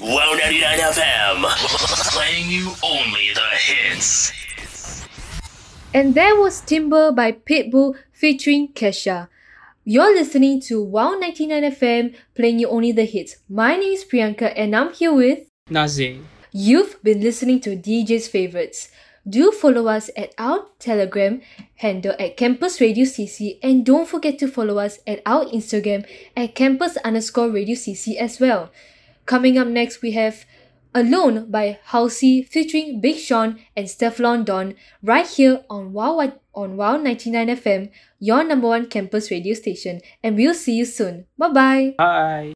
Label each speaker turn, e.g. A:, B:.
A: Wow 99 FM. Playing you only the hits.
B: And that was Timber by Pitbull featuring Kesha. You're listening to Wow 99 FM, playing you only the hits. My name is Priyanka and I'm here with.
C: Nazir.
B: You've been listening to DJ's Favorites. Do follow us at our Telegram handle at Campus Radio CC and don't forget to follow us at our Instagram at campus underscore radio CC as well. Coming up next, we have Alone by Halsey featuring Big Sean and Stefflon Don right here on Wow on Wow 99 FM, your number one campus radio station. And we'll see you soon. Bye bye.
C: Bye.